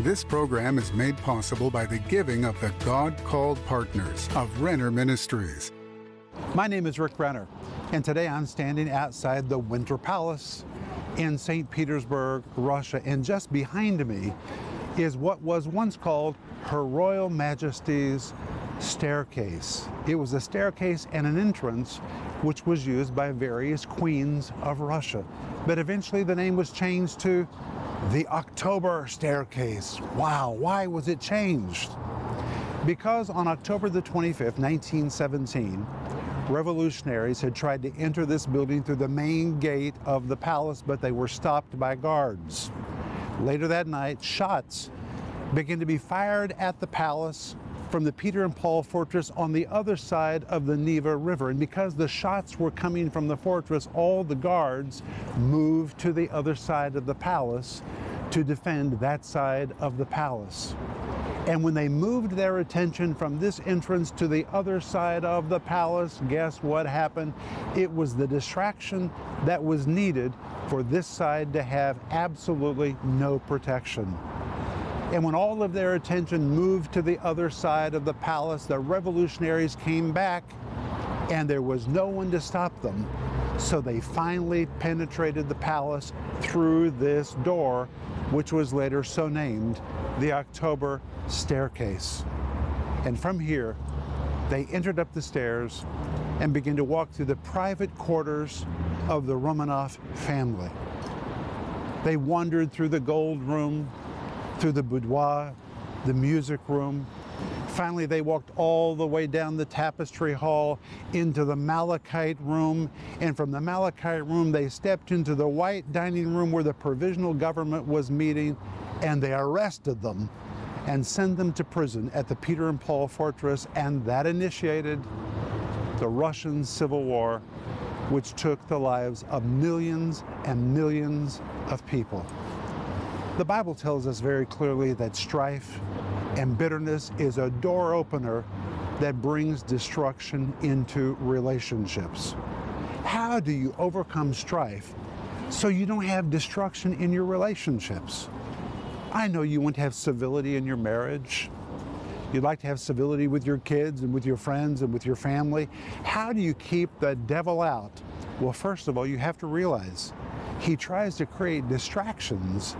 This program is made possible by the giving of the God called partners of Renner Ministries. My name is Rick Renner, and today I'm standing outside the Winter Palace in St. Petersburg, Russia. And just behind me is what was once called Her Royal Majesty's staircase. It was a staircase and an entrance which was used by various queens of Russia. But eventually the name was changed to the October staircase. Wow, why was it changed? Because on October the 25th, 1917, revolutionaries had tried to enter this building through the main gate of the palace, but they were stopped by guards. Later that night, shots began to be fired at the palace from the Peter and Paul fortress on the other side of the Neva River. And because the shots were coming from the fortress, all the guards moved to the other side of the palace to defend that side of the palace. And when they moved their attention from this entrance to the other side of the palace, guess what happened? It was the distraction that was needed for this side to have absolutely no protection. And when all of their attention moved to the other side of the palace, the revolutionaries came back and there was no one to stop them. So they finally penetrated the palace through this door, which was later so named the October Staircase. And from here, they entered up the stairs and began to walk through the private quarters of the Romanov family. They wandered through the gold room, through the boudoir, the music room. Finally, they walked all the way down the tapestry hall into the Malachite room. And from the Malachite room, they stepped into the white dining room where the provisional government was meeting, and they arrested them and sent them to prison at the Peter and Paul Fortress. And that initiated the Russian Civil War, which took the lives of millions and millions of people. The Bible tells us very clearly that strife and bitterness is a door opener that brings destruction into relationships. How do you overcome strife so you don't have destruction in your relationships? I know you want to have civility in your marriage. You'd like to have civility with your kids and with your friends and with your family. How do you keep the devil out? Well, first of all, you have to realize he tries to create distractions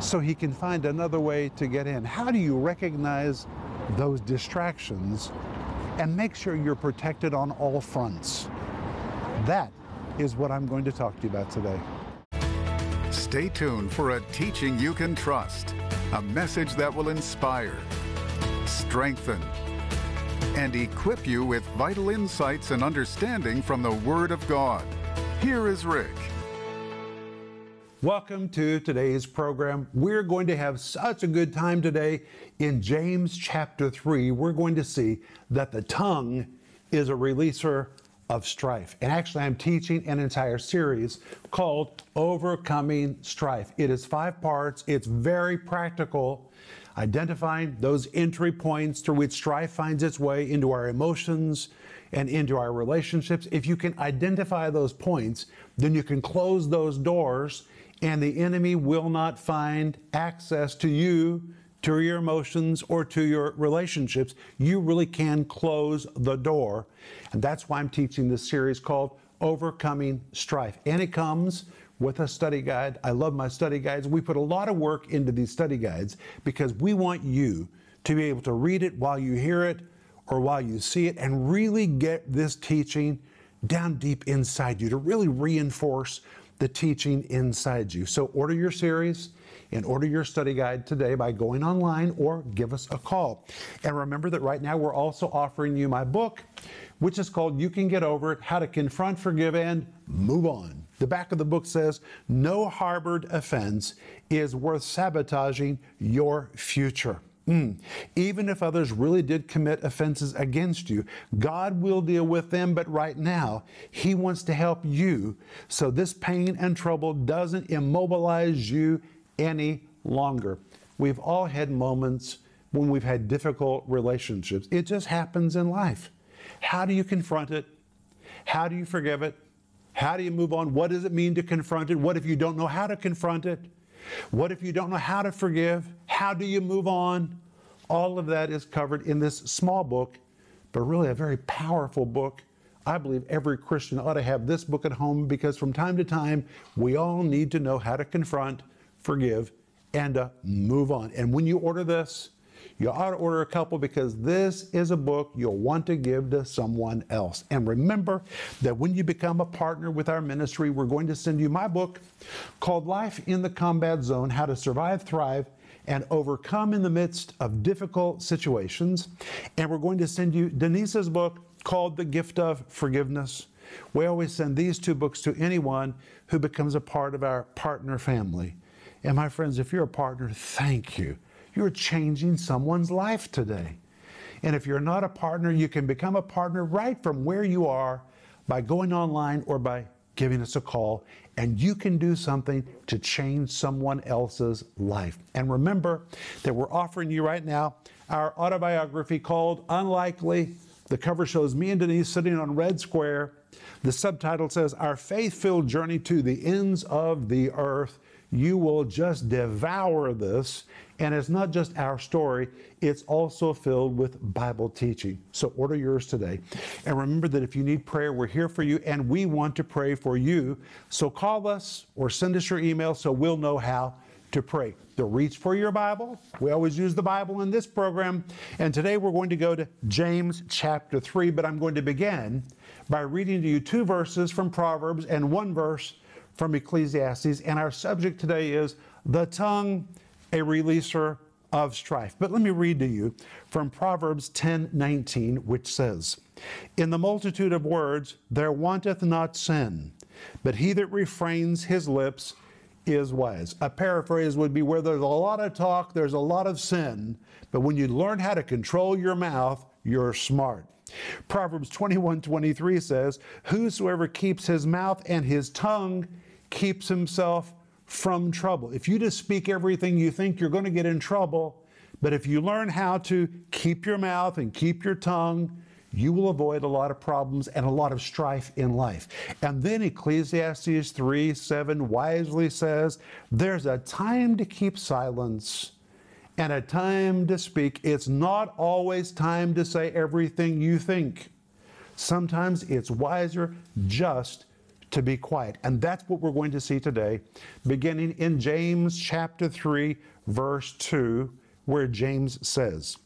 so he can find another way to get in. How do you recognize those distractions and make sure you're protected on all fronts? That is what I'm going to talk to you about today. Stay tuned for a teaching you can trust, a message that will inspire, strengthen, and equip you with vital insights and understanding from the Word of God. Here is Rick. Welcome to today's program. We're going to have such a good time today. In James chapter 3, we're going to see that the tongue is a releaser of strife. And actually, I'm teaching an entire series called Overcoming Strife. It is five parts, it's very practical, identifying those entry points through which strife finds its way into our emotions and into our relationships. If you can identify those points, then you can close those doors and the enemy will not find access to you, to your emotions, or to your relationships. You really can close the door. And that's why I'm teaching this series called Overcoming Strife. And it comes with a study guide. I love my study guides. We put a lot of work into these study guides because we want you to be able to read it while you hear it or while you see it and really get this teaching down deep inside you to really reinforce the teaching inside you. So order your series and order your study guide today by going online or give us a call. And remember that right now we're also offering you my book, which is called You Can Get Over It How to Confront, Forgive, and Move On. The back of the book says, No harbored offense is worth sabotaging your future. Mm. Even if others really did commit offenses against you, God will deal with them, but right now, He wants to help you so this pain and trouble doesn't immobilize you any longer. We've all had moments when we've had difficult relationships. It just happens in life. How do you confront it? How do you forgive it? How do you move on? What does it mean to confront it? What if you don't know how to confront it? What if you don't know how to forgive? How do you move on? All of that is covered in this small book, but really a very powerful book. I believe every Christian ought to have this book at home because from time to time, we all need to know how to confront, forgive, and uh, move on. And when you order this, you ought to order a couple because this is a book you'll want to give to someone else. And remember that when you become a partner with our ministry, we're going to send you my book called Life in the Combat Zone How to Survive, Thrive, and Overcome in the Midst of Difficult Situations. And we're going to send you Denise's book called The Gift of Forgiveness. We always send these two books to anyone who becomes a part of our partner family. And my friends, if you're a partner, thank you. You're changing someone's life today. And if you're not a partner, you can become a partner right from where you are by going online or by giving us a call. And you can do something to change someone else's life. And remember that we're offering you right now our autobiography called Unlikely. The cover shows me and Denise sitting on Red Square. The subtitle says, Our Faith Filled Journey to the Ends of the Earth. You will just devour this and it's not just our story, it's also filled with Bible teaching. So order yours today. And remember that if you need prayer, we're here for you and we want to pray for you. So call us or send us your email so we'll know how to pray. The reach for your Bible. We always use the Bible in this program. And today we're going to go to James chapter 3, but I'm going to begin by reading to you two verses from Proverbs and one verse from Ecclesiastes. And our subject today is the tongue a releaser of strife. But let me read to you from Proverbs 10 19, which says, In the multitude of words there wanteth not sin, but he that refrains his lips is wise. A paraphrase would be where there's a lot of talk, there's a lot of sin, but when you learn how to control your mouth, you're smart. Proverbs 21 23 says, Whosoever keeps his mouth and his tongue keeps himself from trouble. If you just speak everything you think, you're going to get in trouble. But if you learn how to keep your mouth and keep your tongue, you will avoid a lot of problems and a lot of strife in life. And then Ecclesiastes 3 7 wisely says, There's a time to keep silence and a time to speak. It's not always time to say everything you think. Sometimes it's wiser just to be quiet. And that's what we're going to see today, beginning in James chapter 3, verse 2, where James says,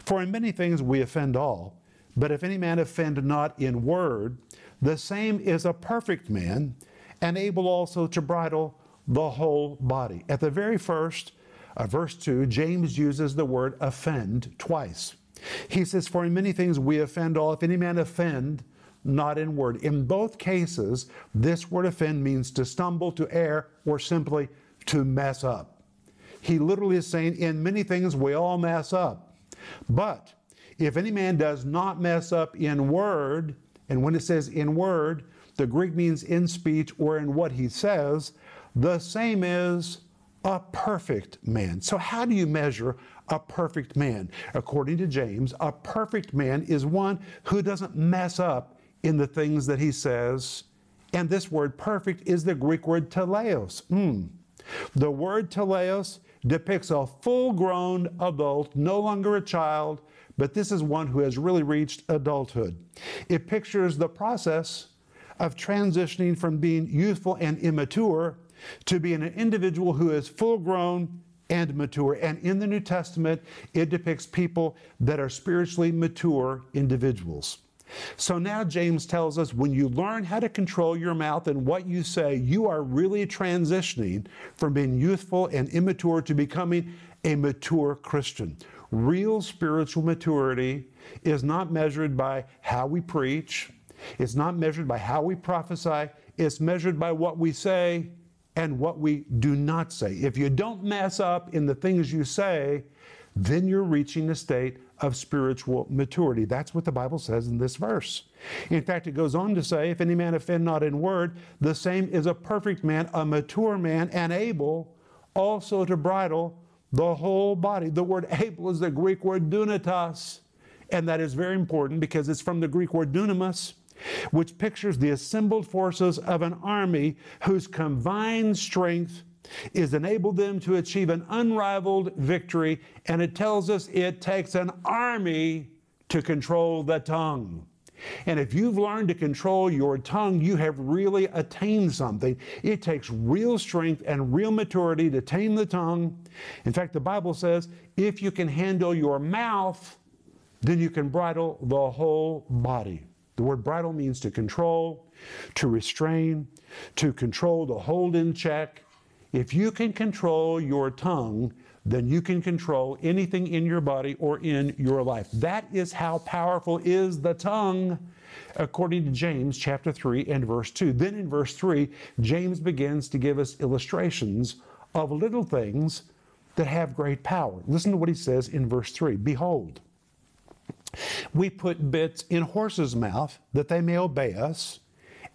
For in many things we offend all, but if any man offend not in word, the same is a perfect man, and able also to bridle the whole body. At the very first, uh, verse 2, James uses the word offend twice. He says, For in many things we offend all. If any man offend, not in word. In both cases, this word offend means to stumble, to err, or simply to mess up. He literally is saying, in many things we all mess up. But if any man does not mess up in word, and when it says in word, the Greek means in speech or in what he says, the same is a perfect man. So, how do you measure a perfect man? According to James, a perfect man is one who doesn't mess up in the things that he says. And this word perfect is the Greek word teleos. Mm. The word teleos depicts a full grown adult, no longer a child, but this is one who has really reached adulthood. It pictures the process of transitioning from being youthful and immature to being an individual who is full grown and mature. And in the New Testament, it depicts people that are spiritually mature individuals. So now James tells us when you learn how to control your mouth and what you say, you are really transitioning from being youthful and immature to becoming a mature Christian. Real spiritual maturity is not measured by how we preach, it's not measured by how we prophesy, it's measured by what we say and what we do not say. If you don't mess up in the things you say, then you're reaching a state of spiritual maturity. That's what the Bible says in this verse. In fact, it goes on to say, If any man offend not in word, the same is a perfect man, a mature man, and able also to bridle the whole body. The word able is the Greek word dunatos, and that is very important because it's from the Greek word dunamis, which pictures the assembled forces of an army whose combined strength is enable them to achieve an unrivaled victory, and it tells us it takes an army to control the tongue. And if you've learned to control your tongue, you have really attained something. It takes real strength and real maturity to tame the tongue. In fact, the Bible says if you can handle your mouth, then you can bridle the whole body. The word bridle means to control, to restrain, to control, to hold in check. If you can control your tongue, then you can control anything in your body or in your life. That is how powerful is the tongue according to James chapter 3 and verse 2. Then in verse 3, James begins to give us illustrations of little things that have great power. Listen to what he says in verse 3 Behold, we put bits in horses' mouth that they may obey us,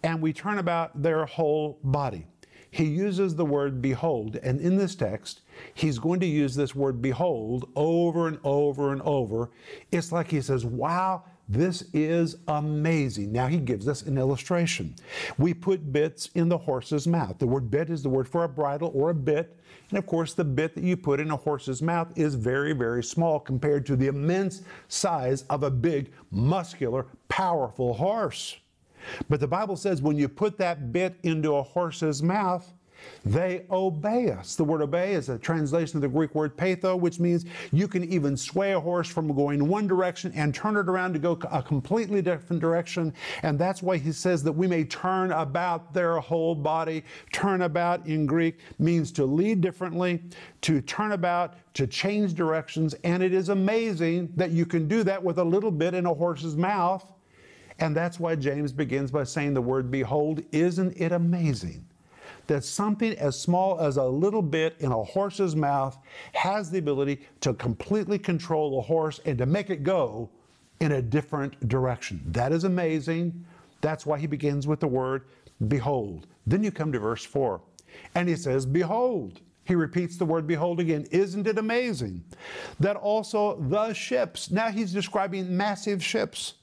and we turn about their whole body he uses the word behold. And in this text, he's going to use this word behold over and over and over. It's like he says, wow, this is amazing. Now he gives us an illustration. We put bits in the horse's mouth. The word bit is the word for a bridle or a bit. And of course, the bit that you put in a horse's mouth is very, very small compared to the immense size of a big, muscular, powerful horse. But the Bible says when you put that bit into a horse's mouth, they obey us. The word obey is a translation of the Greek word patho, which means you can even sway a horse from going one direction and turn it around to go a completely different direction. And that's why he says that we may turn about their whole body. Turn about in Greek means to lead differently, to turn about, to change directions. And it is amazing that you can do that with a little bit in a horse's mouth. And that's why James begins by saying the word behold. Isn't it amazing that something as small as a little bit in a horse's mouth has the ability to completely control a horse and to make it go in a different direction? That is amazing. That's why he begins with the word behold. Then you come to verse 4, and he says, Behold. He repeats the word behold again. Isn't it amazing that also the ships, now he's describing massive ships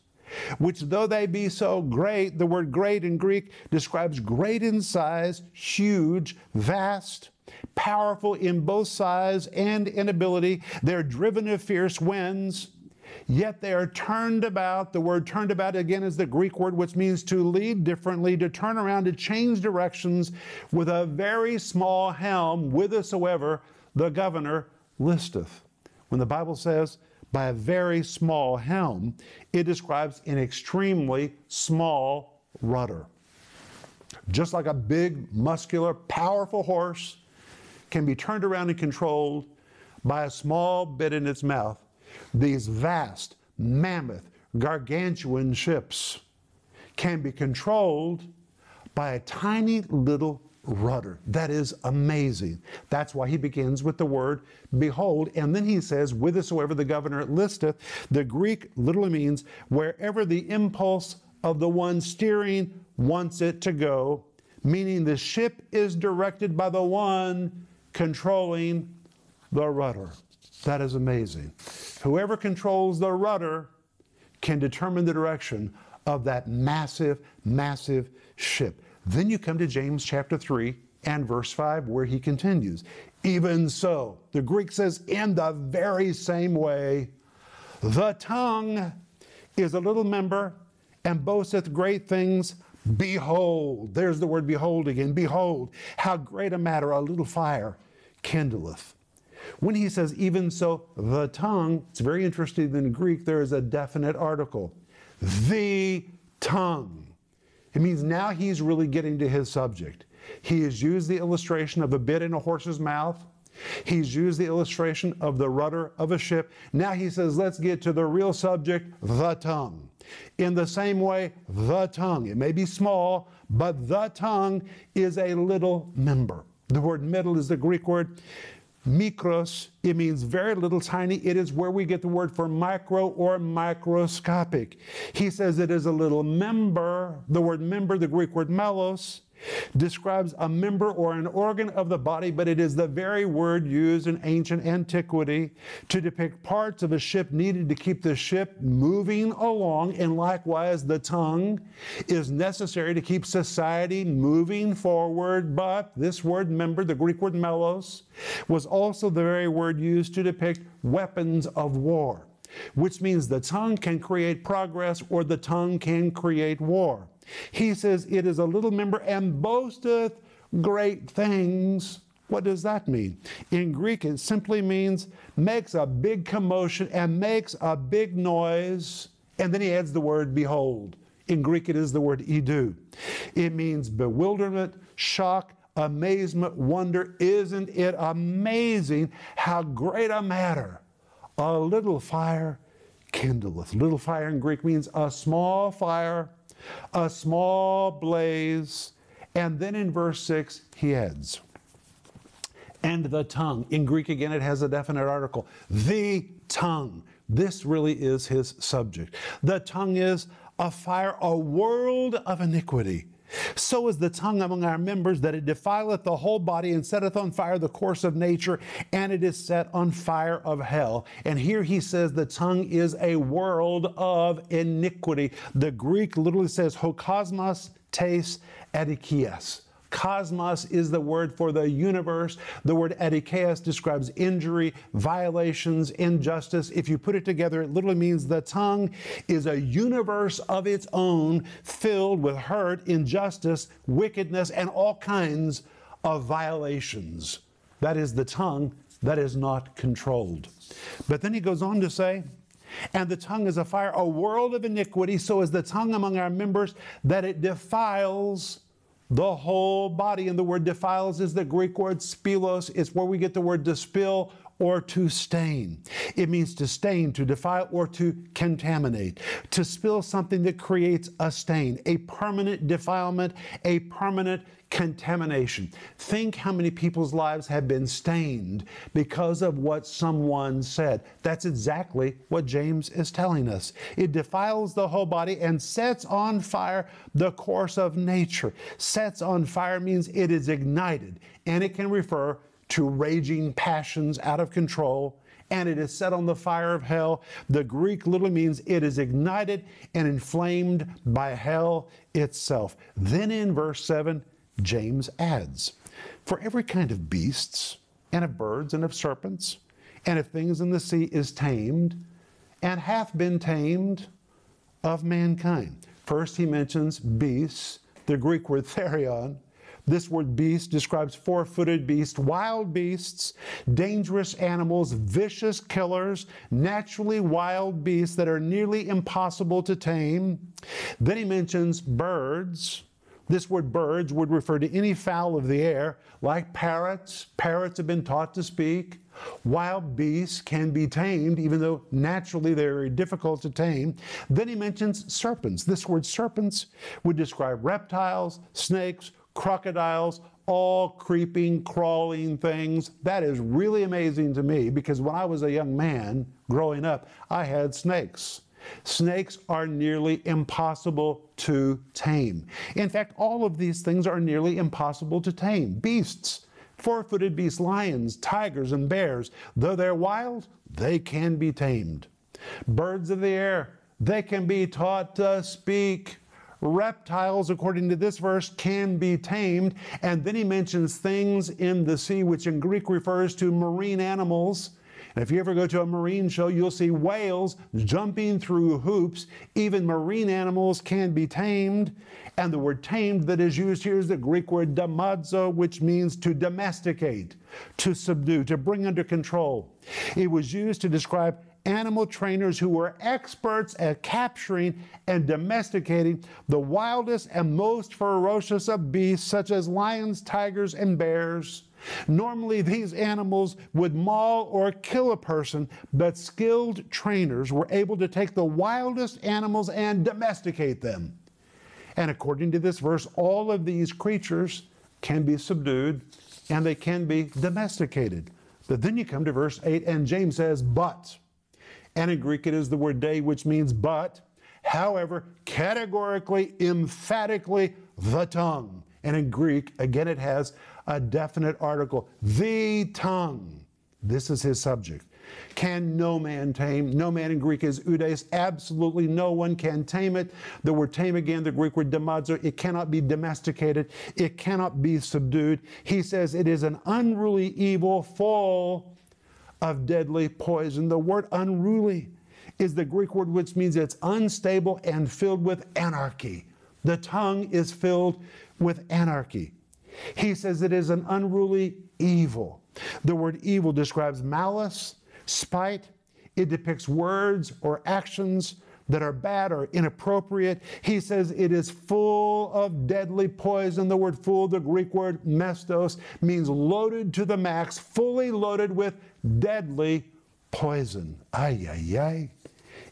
which though they be so great, the word great in Greek describes great in size, huge, vast, powerful in both size and in ability. They're driven of fierce winds. Yet they are turned about. The word turned about again is the Greek word which means to lead differently, to turn around, to change directions with a very small helm, whithersoever the governor listeth. When the Bible says by a very small helm, it describes an extremely small rudder. Just like a big, muscular, powerful horse can be turned around and controlled by a small bit in its mouth, these vast, mammoth, gargantuan ships can be controlled by a tiny little rudder. That is amazing. That's why he begins with the word behold. And then he says, whithersoever the governor listeth. The Greek literally means wherever the impulse of the one steering wants it to go, meaning the ship is directed by the one controlling the rudder. That is amazing. Whoever controls the rudder can determine the direction of that massive, massive ship. Then you come to James chapter 3 and verse 5, where he continues. Even so, the Greek says, in the very same way, the tongue is a little member and boasteth great things. Behold, there's the word behold again. Behold, how great a matter a little fire kindleth. When he says, even so, the tongue, it's very interesting in Greek, there is a definite article. The tongue. It means now he's really getting to his subject. He has used the illustration of a bit in a horse's mouth. He's used the illustration of the rudder of a ship. Now he says, let's get to the real subject, the tongue. In the same way, the tongue, it may be small, but the tongue is a little member. The word middle is the Greek word Mikros, it means very little, tiny. It is where we get the word for micro or microscopic. He says it is a little member. The word member, the Greek word melos, describes a member or an organ of the body, but it is the very word used in ancient antiquity to depict parts of a ship needed to keep the ship moving along. And likewise, the tongue is necessary to keep society moving forward. But this word, member, the Greek word melos, was also the very word used to depict weapons of war which means the tongue can create progress or the tongue can create war. He says, It is a little member and boasteth great things. What does that mean? In Greek, it simply means makes a big commotion and makes a big noise. And then he adds the word behold. In Greek, it is the word idou. It means bewilderment, shock, amazement, wonder. Isn't it amazing how great a matter a little fire kindleth? Little fire in Greek means a small fire a small blaze. And then in verse 6, he adds, and the tongue. In Greek, again, it has a definite article. The tongue. This really is his subject. The tongue is a fire, a world of iniquity. So is the tongue among our members, that it defileth the whole body and setteth on fire the course of nature, and it is set on fire of hell. And here he says the tongue is a world of iniquity. The Greek literally says hokosmos tes adikias. Cosmos is the word for the universe. The word adikias describes injury, violations, injustice. If you put it together, it literally means the tongue is a universe of its own filled with hurt, injustice, wickedness, and all kinds of violations. That is the tongue that is not controlled. But then he goes on to say, and the tongue is a fire, a world of iniquity, so is the tongue among our members that it defiles the whole body. And the word defiles is the Greek word spilos. It's where we get the word to spill or to stain. It means to stain, to defile, or to contaminate. To spill something that creates a stain, a permanent defilement, a permanent contamination. Think how many people's lives have been stained because of what someone said. That's exactly what James is telling us. It defiles the whole body and sets on fire the course of nature. Sets on fire means it is ignited, and it can refer to raging passions out of control and it is set on the fire of hell. The Greek literally means it is ignited and inflamed by hell itself. Then in verse 7, James adds, For every kind of beasts, and of birds, and of serpents, and of things in the sea is tamed, and hath been tamed of mankind. First, he mentions beasts, the Greek word therion. This word beast describes four footed beasts, wild beasts, dangerous animals, vicious killers, naturally wild beasts that are nearly impossible to tame. Then he mentions birds, this word birds would refer to any fowl of the air, like parrots. Parrots have been taught to speak. Wild beasts can be tamed, even though naturally they're very difficult to tame. Then he mentions serpents. This word serpents would describe reptiles, snakes, crocodiles, all creeping, crawling things. That is really amazing to me because when I was a young man growing up, I had snakes. Snakes are nearly impossible to tame. In fact, all of these things are nearly impossible to tame. Beasts, four footed beasts, lions, tigers, and bears, though they're wild, they can be tamed. Birds of the air, they can be taught to speak. Reptiles, according to this verse, can be tamed. And then he mentions things in the sea, which in Greek refers to marine animals. And if you ever go to a marine show, you'll see whales jumping through hoops. Even marine animals can be tamed. And the word tamed that is used here is the Greek word damazo, which means to domesticate, to subdue, to bring under control. It was used to describe animal trainers who were experts at capturing and domesticating the wildest and most ferocious of beasts, such as lions, tigers, and bears. Normally, these animals would maul or kill a person, but skilled trainers were able to take the wildest animals and domesticate them. And according to this verse, all of these creatures can be subdued and they can be domesticated. But then you come to verse 8, and James says, But. And in Greek, it is the word day, which means but. However, categorically, emphatically, the tongue And in Greek, again, it has a definite article, the tongue. This is his subject. Can no man tame? No man in Greek is oudeis. Absolutely no one can tame it. The word tame again, the Greek word damazo, it cannot be domesticated. It cannot be subdued. He says it is an unruly evil full of deadly poison. The word unruly is the Greek word which means it's unstable and filled with anarchy. The tongue is filled with anarchy. He says it is an unruly evil. The word evil describes malice, spite. It depicts words or actions that are bad or inappropriate. He says it is full of deadly poison. The word full, the Greek word mestos, means loaded to the max, fully loaded with deadly poison. Ay, ay, ay.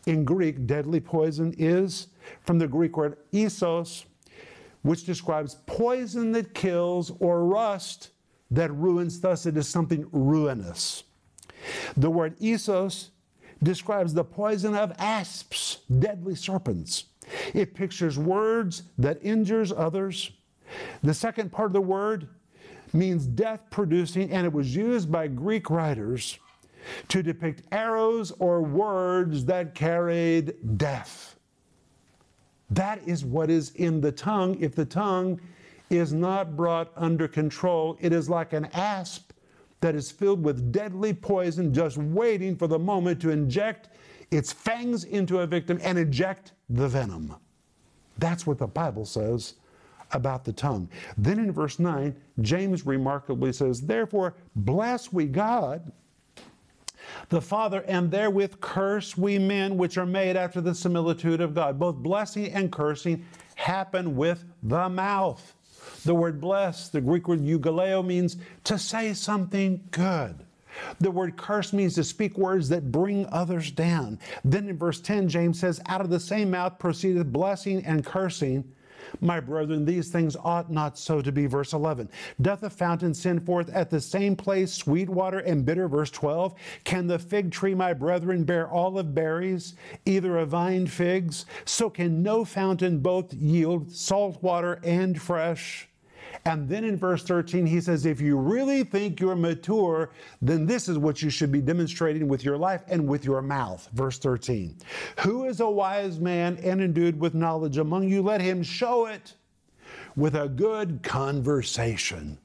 In Greek, deadly poison is from the Greek word isos, which describes poison that kills or rust that ruins. Thus, it is something ruinous. The word isos describes the poison of asps, deadly serpents. It pictures words that injures others. The second part of the word means death producing, and it was used by Greek writers to depict arrows or words that carried death. That is what is in the tongue. If the tongue is not brought under control, it is like an asp that is filled with deadly poison, just waiting for the moment to inject its fangs into a victim and eject the venom. That's what the Bible says about the tongue. Then in verse 9, James remarkably says, Therefore, bless we God the Father, and therewith curse we men which are made after the similitude of God. Both blessing and cursing happen with the mouth. The word bless, the Greek word eugaleo, means to say something good. The word curse means to speak words that bring others down. Then in verse 10, James says, Out of the same mouth proceedeth blessing and cursing. My brethren, these things ought not so to be. Verse 11. Doth a fountain send forth at the same place sweet water and bitter? Verse 12. Can the fig tree, my brethren, bear olive berries, either a vine figs? So can no fountain both yield salt water and fresh. And then in verse 13, he says, If you really think you're mature, then this is what you should be demonstrating with your life and with your mouth. Verse 13 Who is a wise man and endued with knowledge among you? Let him show it with a good conversation.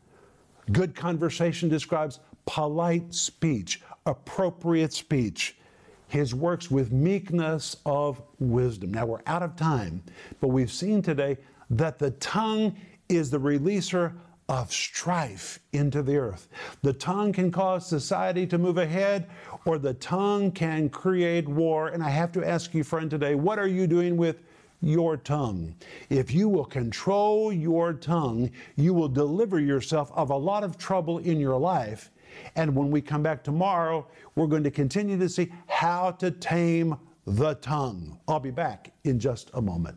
Good conversation describes polite speech, appropriate speech. His works with meekness of wisdom. Now we're out of time, but we've seen today that the tongue is the releaser of strife into the earth. The tongue can cause society to move ahead, or the tongue can create war. And I have to ask you, friend, today, what are you doing with your tongue? If you will control your tongue, you will deliver yourself of a lot of trouble in your life. And when we come back tomorrow, we're going to continue to see how to tame the tongue. I'll be back in just a moment.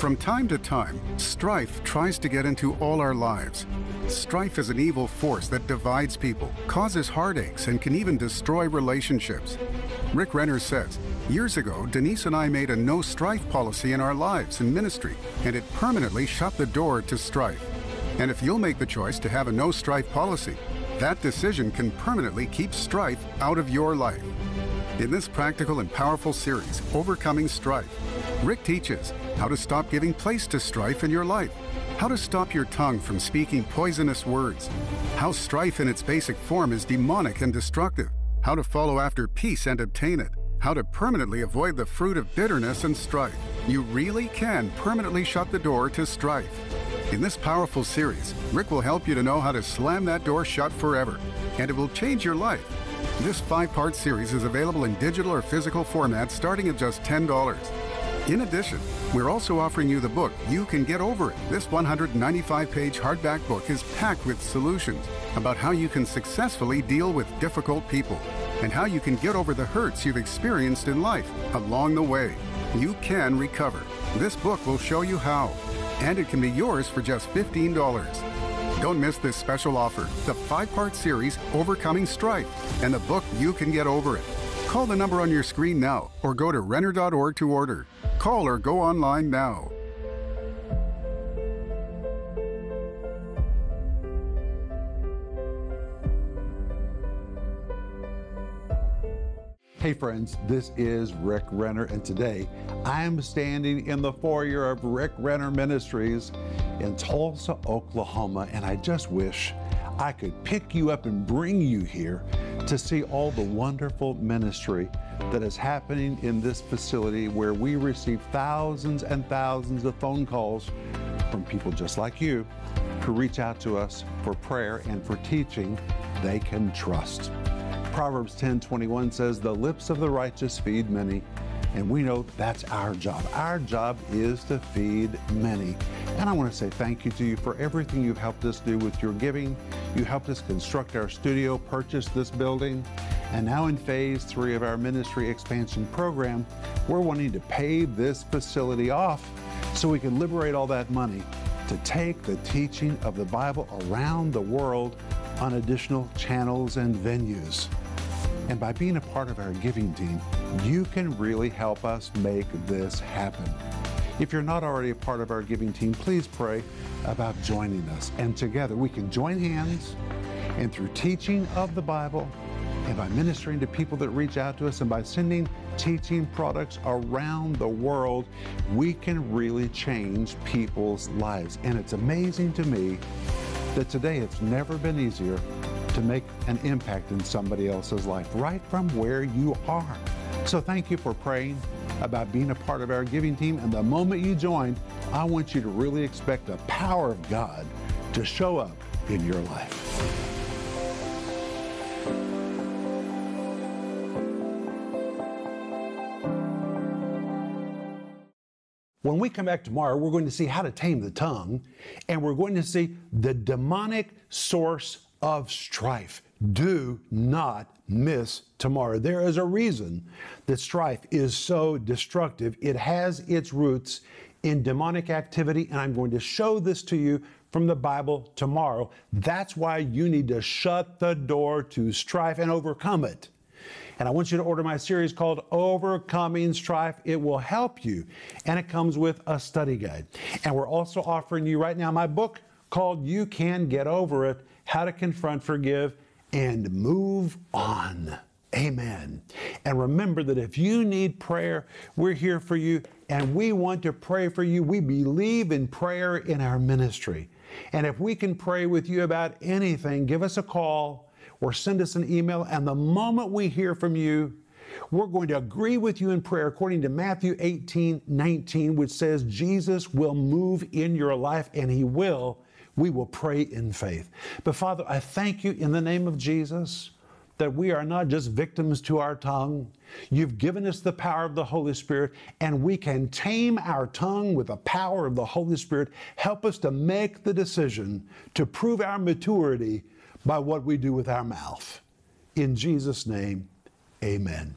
From time to time, strife tries to get into all our lives. Strife is an evil force that divides people, causes heartaches, and can even destroy relationships. Rick Renner says, Years ago, Denise and I made a no strife policy in our lives and ministry, and it permanently shut the door to strife. And if you'll make the choice to have a no strife policy, that decision can permanently keep strife out of your life. In this practical and powerful series, Overcoming Strife, Rick teaches how to stop giving place to strife in your life, how to stop your tongue from speaking poisonous words, how strife in its basic form is demonic and destructive, how to follow after peace and obtain it, how to permanently avoid the fruit of bitterness and strife. You really can permanently shut the door to strife. In this powerful series, Rick will help you to know how to slam that door shut forever, and it will change your life. This five part series is available in digital or physical format starting at just $10. In addition, we're also offering you the book You Can Get Over It. This 195 page hardback book is packed with solutions about how you can successfully deal with difficult people and how you can get over the hurts you've experienced in life along the way. You can recover. This book will show you how, and it can be yours for just $15. Don't miss this special offer the five part series Overcoming Strife and the book You Can Get Over It. Call the number on your screen now or go to Renner.org to order. Call or go online now. Hey friends, this is Rick Renner, and today I'm standing in the foyer of Rick Renner Ministries in Tulsa, Oklahoma, and I just wish I could pick you up and bring you here to see all the wonderful ministry that is happening in this facility where we receive thousands and thousands of phone calls from people just like you who reach out to us for prayer and for teaching they can trust. Proverbs 10:21 says, "The lips of the righteous feed many." And we know that's our job. Our job is to feed many. And I want to say thank you to you for everything you've helped us do with your giving. You helped us construct our studio, purchase this building. And now in phase three of our ministry expansion program, we're wanting to pay this facility off so we can liberate all that money to take the teaching of the Bible around the world on additional channels and venues. And by being a part of our giving team, you can really help us make this happen. If you're not already a part of our giving team, please pray about joining us. And together we can join hands and through teaching of the Bible and by ministering to people that reach out to us and by sending teaching products around the world, we can really change people's lives. And it's amazing to me that today it's never been easier to make an impact in somebody else's life right from where you are. So thank you for praying about being a part of our giving team. And the moment you join, I want you to really expect the power of God to show up in your life. When we come back tomorrow, we're going to see how to tame the tongue, and we're going to see the demonic source of strife. Do not miss tomorrow. There is a reason that strife is so destructive. It has its roots in demonic activity, and I'm going to show this to you from the Bible tomorrow. That's why you need to shut the door to strife and overcome it. And I want you to order my series called Overcoming Strife. It will help you. And it comes with a study guide. And we're also offering you right now my book called You Can Get Over It How to Confront, Forgive, and Move On. Amen. And remember that if you need prayer, we're here for you and we want to pray for you. We believe in prayer in our ministry. And if we can pray with you about anything, give us a call or send us an email. And the moment we hear from you, we're going to agree with you in prayer according to Matthew 18 19, which says Jesus will move in your life and He will. We will pray in faith. But Father, I thank you in the name of Jesus that we are not just victims to our tongue. You've given us the power of the Holy Spirit, and we can tame our tongue with the power of the Holy Spirit. Help us to make the decision to prove our maturity by what we do with our mouth. In Jesus' name, amen.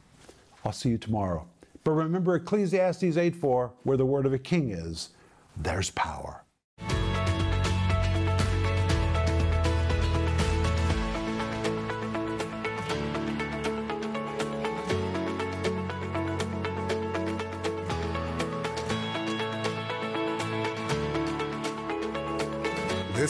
I'll see you tomorrow. But remember Ecclesiastes 8 4, where the word of a king is, there's power.